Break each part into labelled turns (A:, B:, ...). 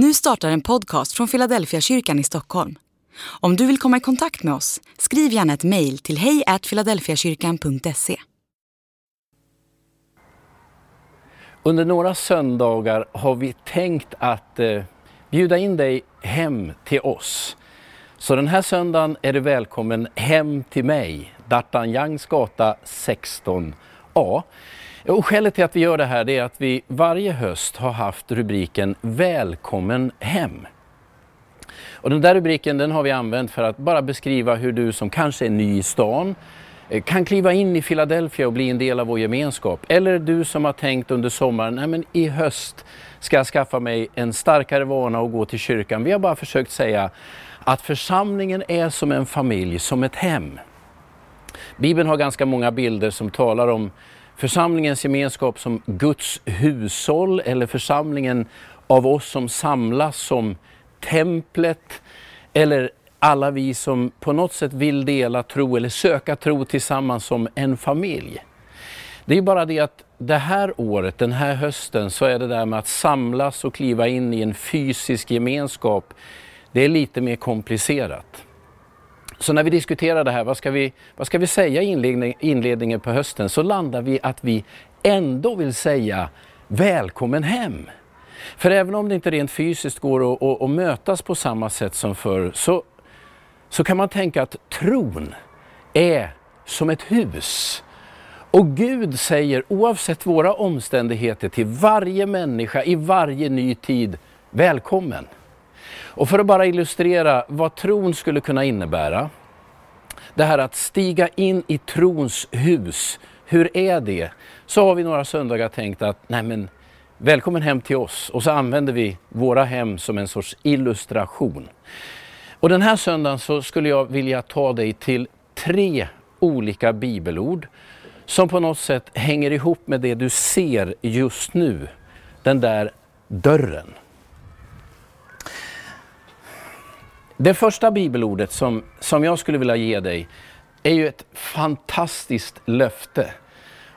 A: Nu startar en podcast från Philadelphia kyrkan i Stockholm. Om du vill komma i kontakt med oss, skriv gärna ett mejl till hejfiladelfiakyrkan.se.
B: Under några söndagar har vi tänkt att eh, bjuda in dig hem till oss. Så den här söndagen är du välkommen hem till mig, Dartanjangs gata 16A. Och skälet till att vi gör det här är att vi varje höst har haft rubriken Välkommen hem. Och den där rubriken den har vi använt för att bara beskriva hur du som kanske är ny i stan eh, kan kliva in i Philadelphia och bli en del av vår gemenskap. Eller du som har tänkt under sommaren, nej men i höst ska jag skaffa mig en starkare vana och gå till kyrkan. Vi har bara försökt säga att församlingen är som en familj, som ett hem. Bibeln har ganska många bilder som talar om församlingens gemenskap som Guds hushåll eller församlingen av oss som samlas som templet eller alla vi som på något sätt vill dela tro eller söka tro tillsammans som en familj. Det är bara det att det här året, den här hösten, så är det där med att samlas och kliva in i en fysisk gemenskap, det är lite mer komplicerat. Så när vi diskuterar det här, vad ska vi, vad ska vi säga i inledning, inledningen på hösten, så landar vi att vi ändå vill säga välkommen hem. För även om det inte rent fysiskt går att, att, att mötas på samma sätt som förr, så, så kan man tänka att tron är som ett hus. Och Gud säger oavsett våra omständigheter till varje människa i varje ny tid, välkommen. Och för att bara illustrera vad tron skulle kunna innebära. Det här att stiga in i trons hus, hur är det? Så har vi några söndagar tänkt att, nej men välkommen hem till oss. Och så använder vi våra hem som en sorts illustration. Och den här söndagen så skulle jag vilja ta dig till tre olika bibelord som på något sätt hänger ihop med det du ser just nu. Den där dörren. Det första bibelordet som, som jag skulle vilja ge dig är ju ett fantastiskt löfte.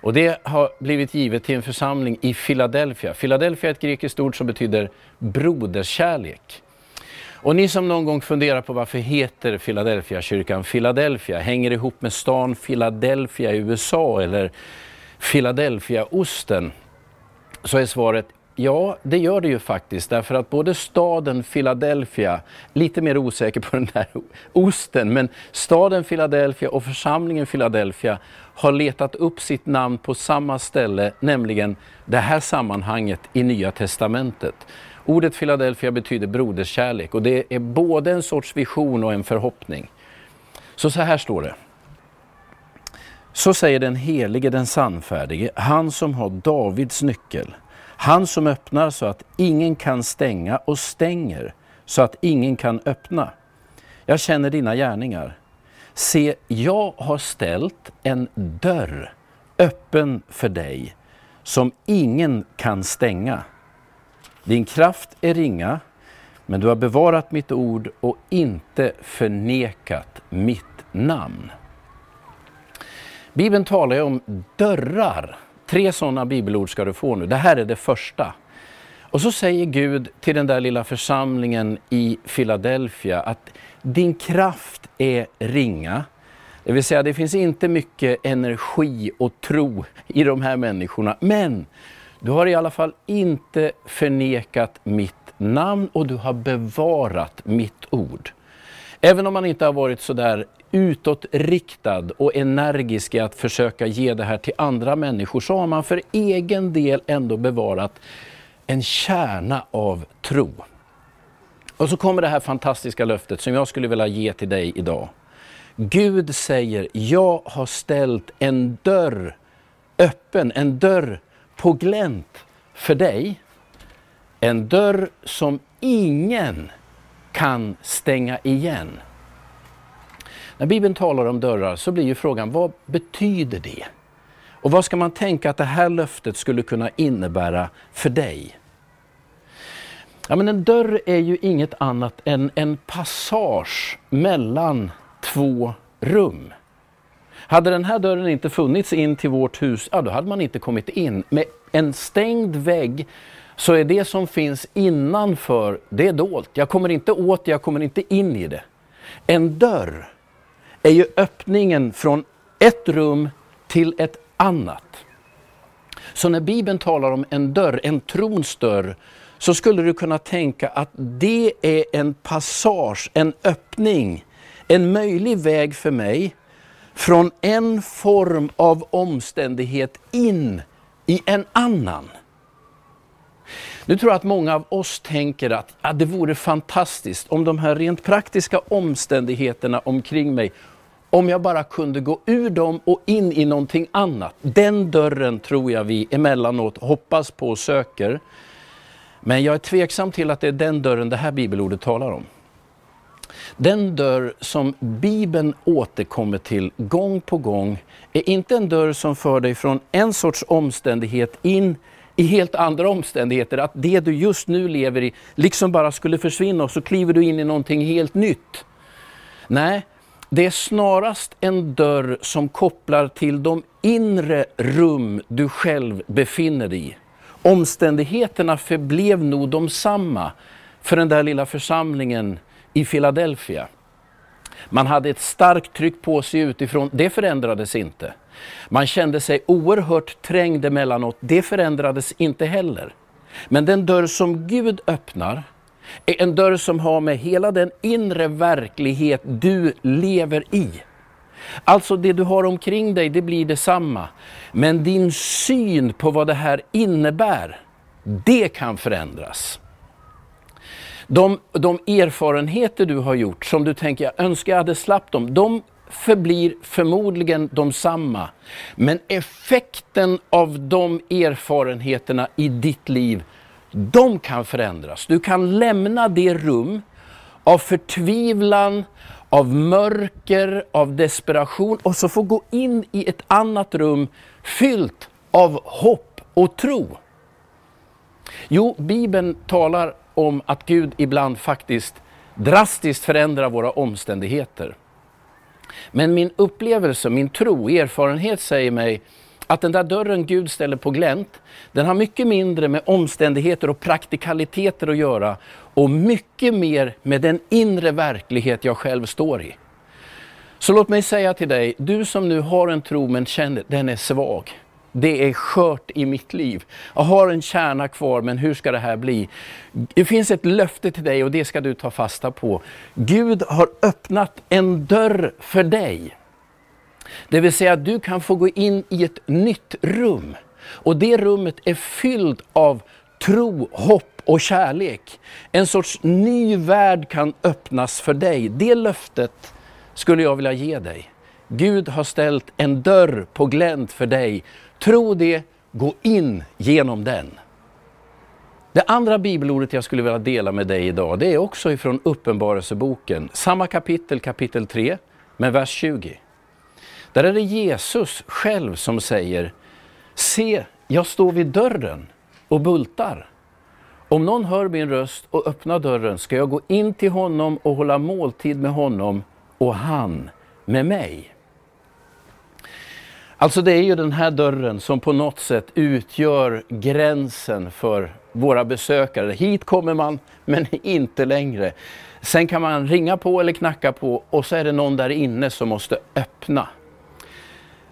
B: Och det har blivit givet till en församling i Philadelphia. Philadelphia är ett grekiskt ord som betyder broderskärlek. Och ni som någon gång funderar på varför heter Philadelphia kyrkan Philadelphia? Hänger det ihop med stan Philadelphia i USA eller Philadelphia-osten? Så är svaret Ja, det gör det ju faktiskt därför att både staden Philadelphia, lite mer osäker på den där osten, men staden Philadelphia och församlingen Philadelphia har letat upp sitt namn på samma ställe, nämligen det här sammanhanget i Nya Testamentet. Ordet Philadelphia betyder broderskärlek och det är både en sorts vision och en förhoppning. Så så här står det. Så säger den helige, den sannfärdige, han som har Davids nyckel. Han som öppnar så att ingen kan stänga och stänger så att ingen kan öppna. Jag känner dina gärningar. Se, jag har ställt en dörr öppen för dig som ingen kan stänga. Din kraft är ringa, men du har bevarat mitt ord och inte förnekat mitt namn. Bibeln talar ju om dörrar Tre sådana bibelord ska du få nu. Det här är det första. Och så säger Gud till den där lilla församlingen i Philadelphia att din kraft är ringa. Det vill säga det finns inte mycket energi och tro i de här människorna. Men du har i alla fall inte förnekat mitt namn och du har bevarat mitt ord. Även om man inte har varit sådär utåtriktad och energisk i att försöka ge det här till andra människor så har man för egen del ändå bevarat en kärna av tro. Och så kommer det här fantastiska löftet som jag skulle vilja ge till dig idag. Gud säger, jag har ställt en dörr öppen, en dörr på glänt för dig. En dörr som ingen kan stänga igen. När Bibeln talar om dörrar så blir ju frågan, vad betyder det? Och vad ska man tänka att det här löftet skulle kunna innebära för dig? Ja, men en dörr är ju inget annat än en passage mellan två rum. Hade den här dörren inte funnits in till vårt hus, ja, då hade man inte kommit in. Med en stängd vägg så är det som finns innanför, det är dolt. Jag kommer inte åt det, jag kommer inte in i det. En dörr är ju öppningen från ett rum till ett annat. Så när Bibeln talar om en dörr, en trons dörr, så skulle du kunna tänka att det är en passage, en öppning, en möjlig väg för mig från en form av omständighet in i en annan. Nu tror jag att många av oss tänker att ja, det vore fantastiskt om de här rent praktiska omständigheterna omkring mig, om jag bara kunde gå ur dem och in i någonting annat. Den dörren tror jag vi emellanåt hoppas på och söker. Men jag är tveksam till att det är den dörren det här bibelordet talar om. Den dörr som Bibeln återkommer till gång på gång är inte en dörr som för dig från en sorts omständighet in i helt andra omständigheter, att det du just nu lever i liksom bara skulle försvinna och så kliver du in i någonting helt nytt. Nej, det är snarast en dörr som kopplar till de inre rum du själv befinner dig i. Omständigheterna förblev nog de samma för den där lilla församlingen i Philadelphia. Man hade ett starkt tryck på sig utifrån, det förändrades inte. Man kände sig oerhört trängd emellanåt, det förändrades inte heller. Men den dörr som Gud öppnar är en dörr som har med hela den inre verklighet du lever i. Alltså det du har omkring dig, det blir detsamma. Men din syn på vad det här innebär, det kan förändras. De, de erfarenheter du har gjort, som du tänker, jag önskar jag hade slapp dem, de förblir förmodligen de samma. Men effekten av de erfarenheterna i ditt liv, de kan förändras. Du kan lämna det rum av förtvivlan, av mörker, av desperation och så få gå in i ett annat rum fyllt av hopp och tro. Jo, Bibeln talar om att Gud ibland faktiskt drastiskt förändrar våra omständigheter. Men min upplevelse, min tro, erfarenhet säger mig att den där dörren Gud ställer på glänt, den har mycket mindre med omständigheter och praktikaliteter att göra och mycket mer med den inre verklighet jag själv står i. Så låt mig säga till dig, du som nu har en tro men känner den är svag. Det är skört i mitt liv. Jag har en kärna kvar, men hur ska det här bli? Det finns ett löfte till dig och det ska du ta fasta på. Gud har öppnat en dörr för dig. Det vill säga att du kan få gå in i ett nytt rum. Och det rummet är fyllt av tro, hopp och kärlek. En sorts ny värld kan öppnas för dig. Det löftet skulle jag vilja ge dig. Gud har ställt en dörr på glänt för dig Tro det, gå in genom den. Det andra bibelordet jag skulle vilja dela med dig idag, det är också ifrån Uppenbarelseboken, samma kapitel, kapitel 3, men vers 20. Där är det Jesus själv som säger, se, jag står vid dörren och bultar. Om någon hör min röst och öppnar dörren ska jag gå in till honom och hålla måltid med honom och han med mig. Alltså det är ju den här dörren som på något sätt utgör gränsen för våra besökare. Hit kommer man, men inte längre. Sen kan man ringa på eller knacka på och så är det någon där inne som måste öppna.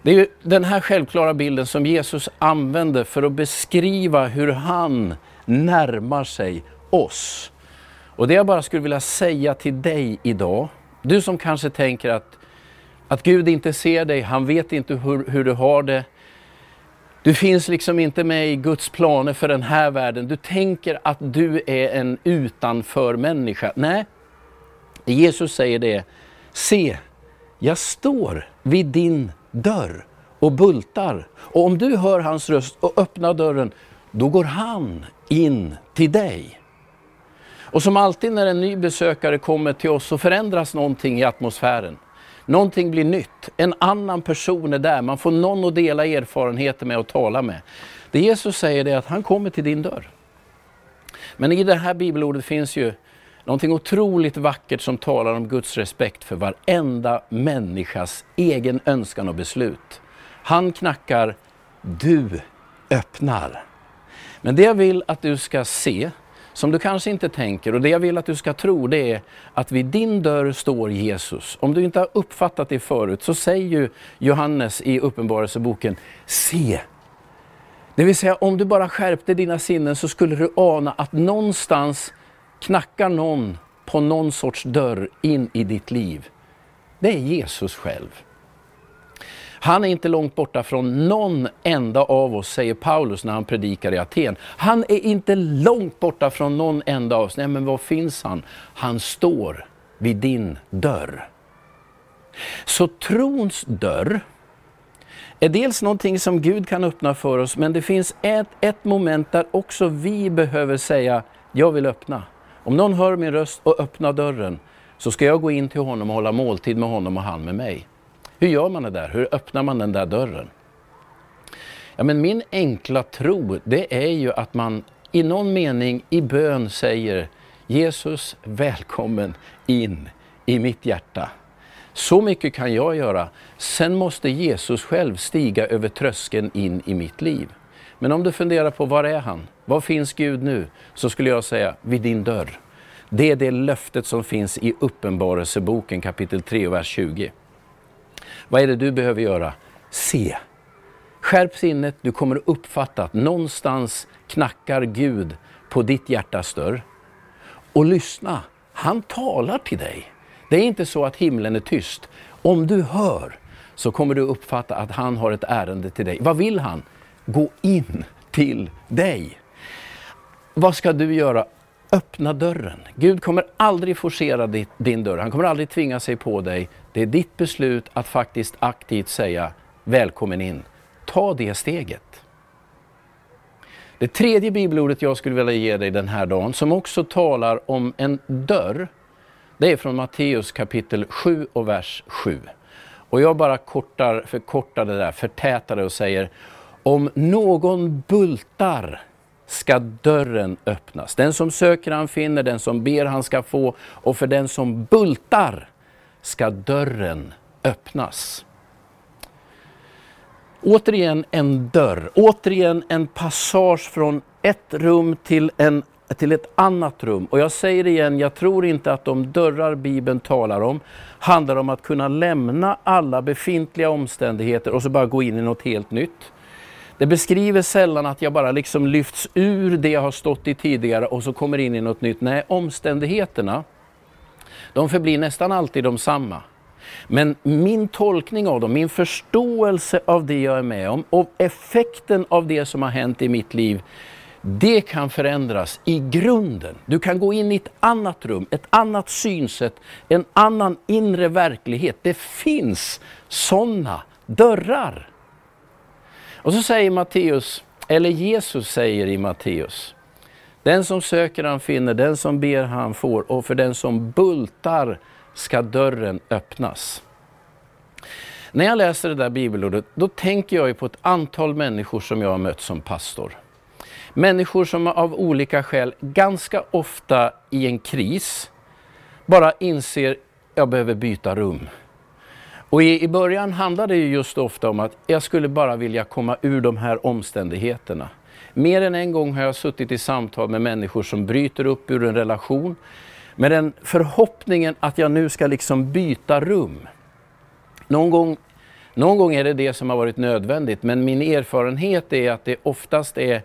B: Det är ju den här självklara bilden som Jesus använder för att beskriva hur han närmar sig oss. Och det jag bara skulle vilja säga till dig idag, du som kanske tänker att att Gud inte ser dig, han vet inte hur, hur du har det. Du finns liksom inte med i Guds planer för den här världen. Du tänker att du är en utanför människa. Nej, Jesus säger det. Se, jag står vid din dörr och bultar. Och om du hör hans röst och öppnar dörren, då går han in till dig. Och som alltid när en ny besökare kommer till oss så förändras någonting i atmosfären. Någonting blir nytt, en annan person är där, man får någon att dela erfarenheter med och tala med. Det Jesus säger är att han kommer till din dörr. Men i det här bibelordet finns ju någonting otroligt vackert som talar om Guds respekt för varenda människas egen önskan och beslut. Han knackar, du öppnar. Men det jag vill att du ska se, som du kanske inte tänker, och det jag vill att du ska tro, det är att vid din dörr står Jesus. Om du inte har uppfattat det förut så säger ju Johannes i Uppenbarelseboken, se! Det vill säga om du bara skärpte dina sinnen så skulle du ana att någonstans knackar någon på någon sorts dörr in i ditt liv. Det är Jesus själv. Han är inte långt borta från någon enda av oss, säger Paulus när han predikar i Aten. Han är inte långt borta från någon enda av oss. Nej, men var finns han? Han står vid din dörr. Så trons dörr är dels någonting som Gud kan öppna för oss, men det finns ett, ett moment där också vi behöver säga, jag vill öppna. Om någon hör min röst och öppnar dörren, så ska jag gå in till honom och hålla måltid med honom och han med mig. Hur gör man det där? Hur öppnar man den där dörren? Ja, men min enkla tro, det är ju att man i någon mening i bön säger Jesus, välkommen in i mitt hjärta. Så mycket kan jag göra. Sen måste Jesus själv stiga över tröskeln in i mitt liv. Men om du funderar på var är han? Var finns Gud nu? Så skulle jag säga, vid din dörr. Det är det löftet som finns i Uppenbarelseboken kapitel 3 vers 20. Vad är det du behöver göra? Se. Skärp sinnet, du kommer att uppfatta att någonstans knackar Gud på ditt hjärtas dörr. Och lyssna, han talar till dig. Det är inte så att himlen är tyst. Om du hör så kommer du uppfatta att han har ett ärende till dig. Vad vill han? Gå in till dig. Vad ska du göra? Öppna dörren. Gud kommer aldrig forcera din dörr. Han kommer aldrig tvinga sig på dig. Det är ditt beslut att faktiskt aktivt säga välkommen in. Ta det steget. Det tredje bibelordet jag skulle vilja ge dig den här dagen, som också talar om en dörr, det är från Matteus kapitel 7 och vers 7. Och jag bara kortar, förkortar det där, förtätar det och säger, om någon bultar ska dörren öppnas. Den som söker han finner, den som ber han ska få och för den som bultar ska dörren öppnas. Återigen en dörr, återigen en passage från ett rum till, en, till ett annat rum. Och jag säger igen, jag tror inte att de dörrar Bibeln talar om handlar om att kunna lämna alla befintliga omständigheter och så bara gå in i något helt nytt. Det beskriver sällan att jag bara liksom lyfts ur det jag har stått i tidigare och så kommer in i något nytt. Nej, omständigheterna, de förblir nästan alltid de samma. Men min tolkning av dem, min förståelse av det jag är med om och effekten av det som har hänt i mitt liv, det kan förändras i grunden. Du kan gå in i ett annat rum, ett annat synsätt, en annan inre verklighet. Det finns sådana dörrar. Och så säger Matteus, eller Jesus säger i Matteus, den som söker han finner, den som ber han får och för den som bultar ska dörren öppnas. När jag läser det där bibelordet, då tänker jag på ett antal människor som jag har mött som pastor. Människor som av olika skäl, ganska ofta i en kris, bara inser jag behöver byta rum. Och i, i början handlade det just ofta om att jag skulle bara vilja komma ur de här omständigheterna. Mer än en gång har jag suttit i samtal med människor som bryter upp ur en relation med den förhoppningen att jag nu ska liksom byta rum. Någon gång, någon gång är det det som har varit nödvändigt men min erfarenhet är att det oftast är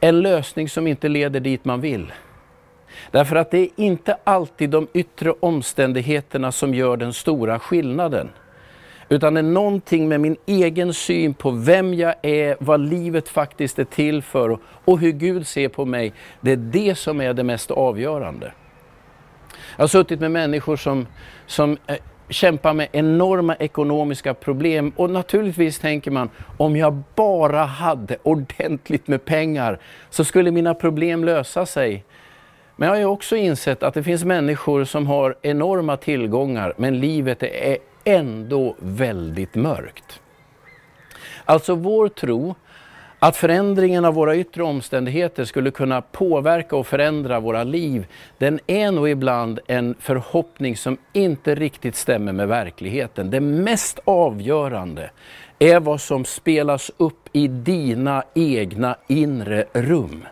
B: en lösning som inte leder dit man vill. Därför att det är inte alltid de yttre omständigheterna som gör den stora skillnaden. Utan det är någonting med min egen syn på vem jag är, vad livet faktiskt är till för och hur Gud ser på mig. Det är det som är det mest avgörande. Jag har suttit med människor som, som eh, kämpar med enorma ekonomiska problem och naturligtvis tänker man om jag bara hade ordentligt med pengar så skulle mina problem lösa sig. Men jag har ju också insett att det finns människor som har enorma tillgångar men livet är ändå väldigt mörkt. Alltså vår tro att förändringen av våra yttre omständigheter skulle kunna påverka och förändra våra liv, den är nog ibland en förhoppning som inte riktigt stämmer med verkligheten. Det mest avgörande är vad som spelas upp i dina egna inre rum.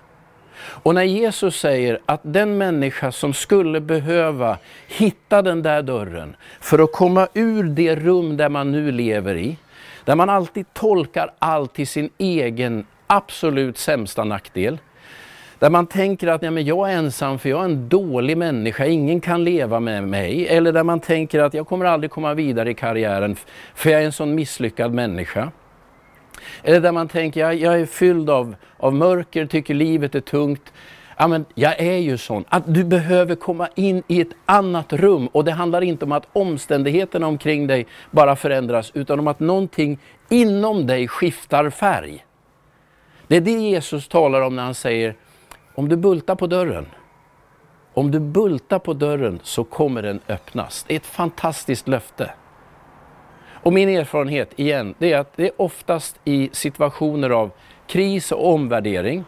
B: Och när Jesus säger att den människa som skulle behöva hitta den där dörren för att komma ur det rum där man nu lever i, där man alltid tolkar allt till sin egen absolut sämsta nackdel. Där man tänker att ja, men jag är ensam för jag är en dålig människa, ingen kan leva med mig. Eller där man tänker att jag kommer aldrig komma vidare i karriären för jag är en sån misslyckad människa. Eller där man tänker, jag, jag är fylld av, av mörker, tycker livet är tungt. Ja, men jag är ju sån. Att du behöver komma in i ett annat rum. Och det handlar inte om att omständigheterna omkring dig bara förändras, utan om att någonting inom dig skiftar färg. Det är det Jesus talar om när han säger, om du bultar på dörren, om du bultar på dörren så kommer den öppnas. Det är ett fantastiskt löfte. Och min erfarenhet, igen, det är att det är oftast i situationer av kris och omvärdering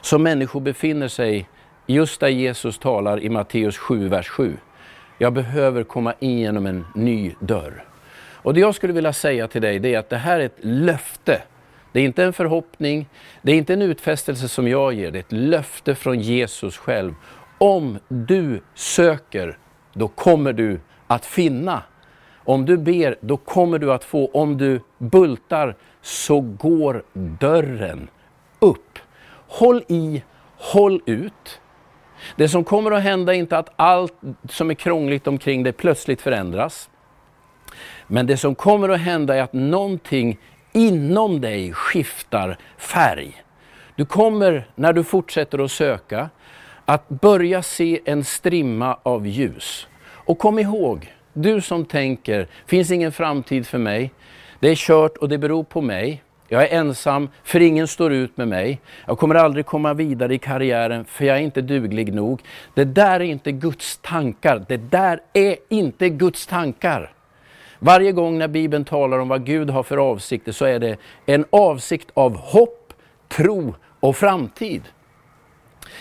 B: som människor befinner sig just där Jesus talar i Matteus 7, vers 7. Jag behöver komma in genom en ny dörr. Och det jag skulle vilja säga till dig, det är att det här är ett löfte. Det är inte en förhoppning, det är inte en utfästelse som jag ger, det är ett löfte från Jesus själv. Om du söker, då kommer du att finna. Om du ber, då kommer du att få. Om du bultar, så går dörren upp. Håll i, håll ut. Det som kommer att hända är inte att allt som är krångligt omkring dig plötsligt förändras. Men det som kommer att hända är att någonting inom dig skiftar färg. Du kommer, när du fortsätter att söka, att börja se en strimma av ljus. Och kom ihåg, du som tänker, finns ingen framtid för mig, det är kört och det beror på mig. Jag är ensam, för ingen står ut med mig. Jag kommer aldrig komma vidare i karriären, för jag är inte duglig nog. Det där är inte Guds tankar. Det där är inte Guds tankar. Varje gång när Bibeln talar om vad Gud har för avsikter så är det en avsikt av hopp, tro och framtid.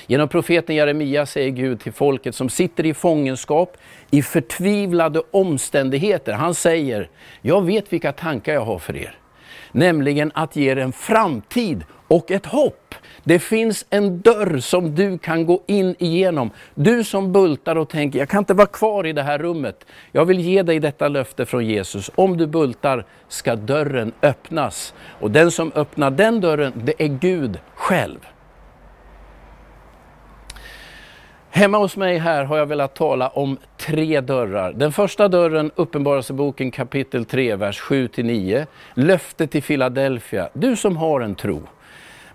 B: Genom profeten Jeremia säger Gud till folket som sitter i fångenskap, i förtvivlade omständigheter. Han säger, jag vet vilka tankar jag har för er. Nämligen att ge er en framtid och ett hopp. Det finns en dörr som du kan gå in igenom. Du som bultar och tänker, jag kan inte vara kvar i det här rummet. Jag vill ge dig detta löfte från Jesus. Om du bultar ska dörren öppnas. Och den som öppnar den dörren, det är Gud själv. Hemma hos mig här har jag velat tala om tre dörrar. Den första dörren, Uppenbarelseboken kapitel 3, vers 7-9. Löftet till Philadelphia. Du som har en tro,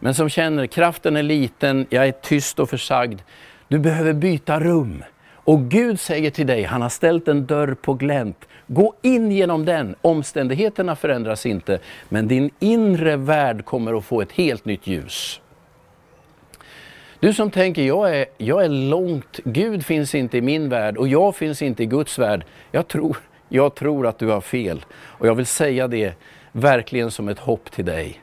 B: men som känner kraften är liten, jag är tyst och försagd. Du behöver byta rum. Och Gud säger till dig, han har ställt en dörr på glänt. Gå in genom den. Omständigheterna förändras inte, men din inre värld kommer att få ett helt nytt ljus. Du som tänker, jag är, jag är långt, Gud finns inte i min värld och jag finns inte i Guds värld. Jag tror, jag tror att du har fel. Och jag vill säga det verkligen som ett hopp till dig.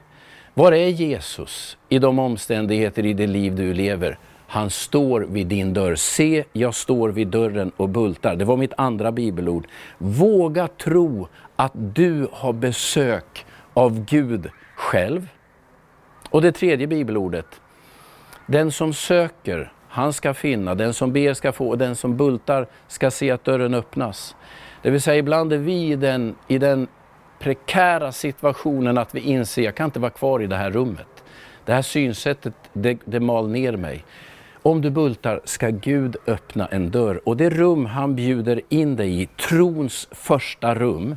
B: Var är Jesus i de omständigheter i det liv du lever? Han står vid din dörr. Se, jag står vid dörren och bultar. Det var mitt andra bibelord. Våga tro att du har besök av Gud själv. Och det tredje bibelordet. Den som söker, han ska finna. Den som ber ska få och den som bultar ska se att dörren öppnas. Det vill säga ibland är vi i den, i den prekära situationen att vi inser, jag kan inte vara kvar i det här rummet. Det här synsättet, det, det mal ner mig. Om du bultar ska Gud öppna en dörr och det rum han bjuder in dig i, trons första rum,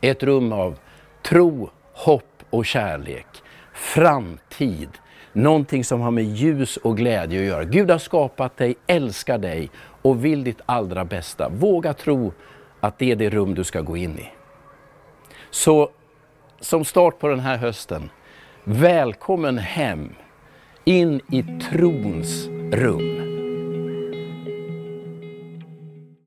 B: är ett rum av tro, hopp och kärlek, framtid, någonting som har med ljus och glädje att göra. Gud har skapat dig, älskar dig och vill ditt allra bästa. Våga tro att det är det rum du ska gå in i. Så som start på den här hösten, välkommen hem in i trons rum.